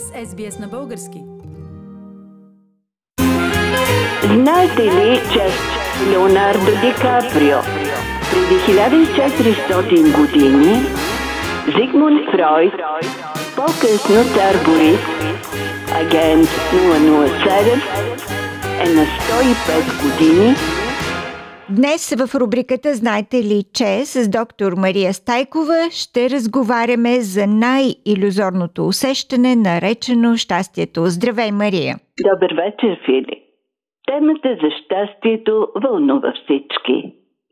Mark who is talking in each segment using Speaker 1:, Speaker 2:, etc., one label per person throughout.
Speaker 1: сте с SBS на български.
Speaker 2: Знаете ли, че Леонардо Ди Каприо преди 1400 години Зигмунд Фройд, по-късно цар Борис, агент 007, е на 105 години
Speaker 3: Днес в рубриката Знаете ли, че с доктор Мария Стайкова ще разговаряме за най-иллюзорното усещане, наречено щастието. Здравей, Мария!
Speaker 2: Добър вечер, Фили! Темата за щастието вълнува всички.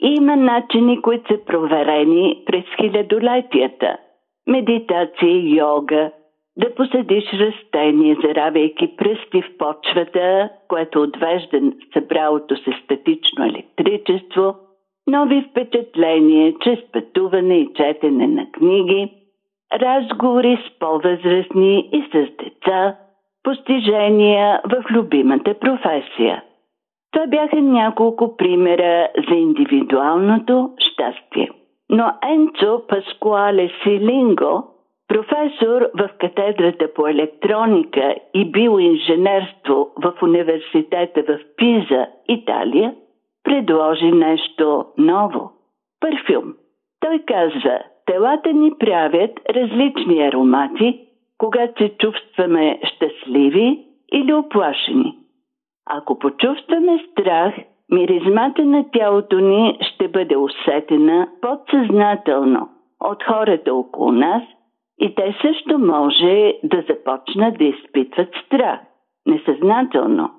Speaker 2: Има начини, които са проверени през хилядолетията. Медитация, йога, да посадиш растение, заравяйки пръсти в почвата, което отвежда събралото се статично електричество, нови впечатления чрез пътуване и четене на книги, разговори с по-възрастни и с деца, постижения в любимата професия. Това бяха няколко примера за индивидуалното щастие. Но Енцо Паскуале Силинго – Професор в катедрата по електроника и биоинженерство в университета в Пиза, Италия, предложи нещо ново – парфюм. Той казва, телата ни правят различни аромати, когато се чувстваме щастливи или оплашени. Ако почувстваме страх, миризмата на тялото ни ще бъде усетена подсъзнателно от хората около нас – и те също може да започнат да изпитват страх, несъзнателно.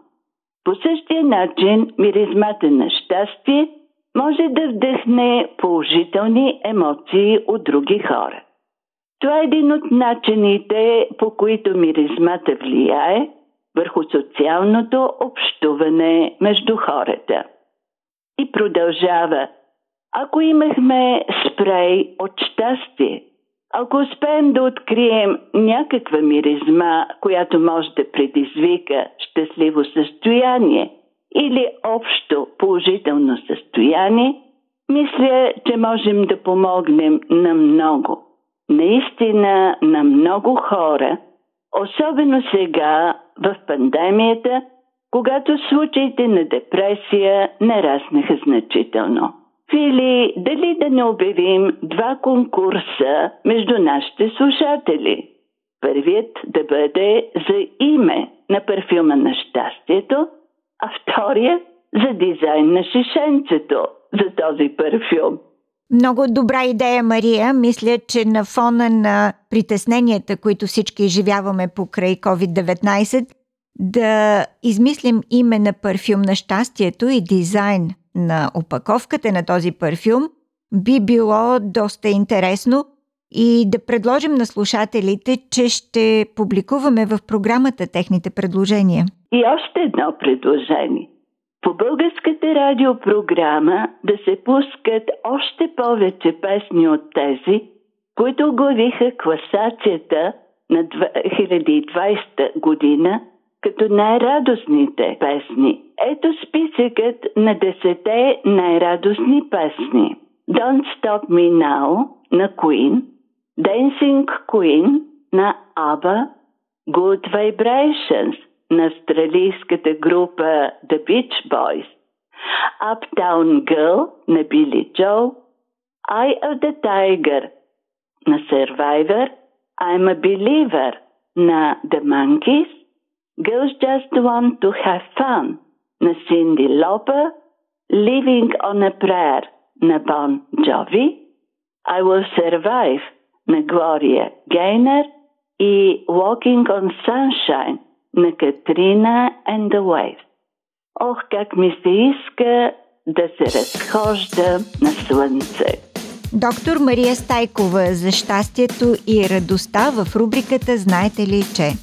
Speaker 2: По същия начин миризмата на щастие може да вдъхне положителни емоции от други хора. Това е един от начините, по които миризмата влияе върху социалното общуване между хората. И продължава. Ако имахме спрей от щастие, ако успеем да открием някаква миризма, която може да предизвика щастливо състояние или общо положително състояние, мисля, че можем да помогнем на много. Наистина на много хора, особено сега в пандемията, когато случаите на депресия нараснаха значително. Фили, дали да не обявим два конкурса между нашите слушатели? Първият да бъде за име на парфюма на щастието, а втория за дизайн на шишенцето за този парфюм.
Speaker 3: Много добра идея, Мария. Мисля, че на фона на притесненията, които всички изживяваме покрай COVID-19, да измислим име на парфюм на щастието и дизайн на опаковката на този парфюм би било доста интересно и да предложим на слушателите, че ще публикуваме в програмата техните предложения.
Speaker 2: И още едно предложение. По българската радиопрограма да се пускат още повече песни от тези, които оглавиха класацията на 2020 година като най-радостните песни. Ето списъкът на десете най-радостни песни. Don't Stop Me Now на Queen, Dancing Queen на ABBA, Good Vibrations на австралийската група The Beach Boys, Uptown Girl на Billy Joe, Eye of the Tiger на Survivor, I'm a Believer на The Monkeys, Girls Just Want to Have Fun на Cindy Lauper, Living on a Prayer на Bon Jovi, I Will Survive на Gloria Gaynor и Walking on Sunshine на Катрина and the Waves. Ох, как ми се иска да се разхожда на слънце.
Speaker 3: Доктор Мария Стайкова за щастието и радостта в рубриката Знаете ли, че?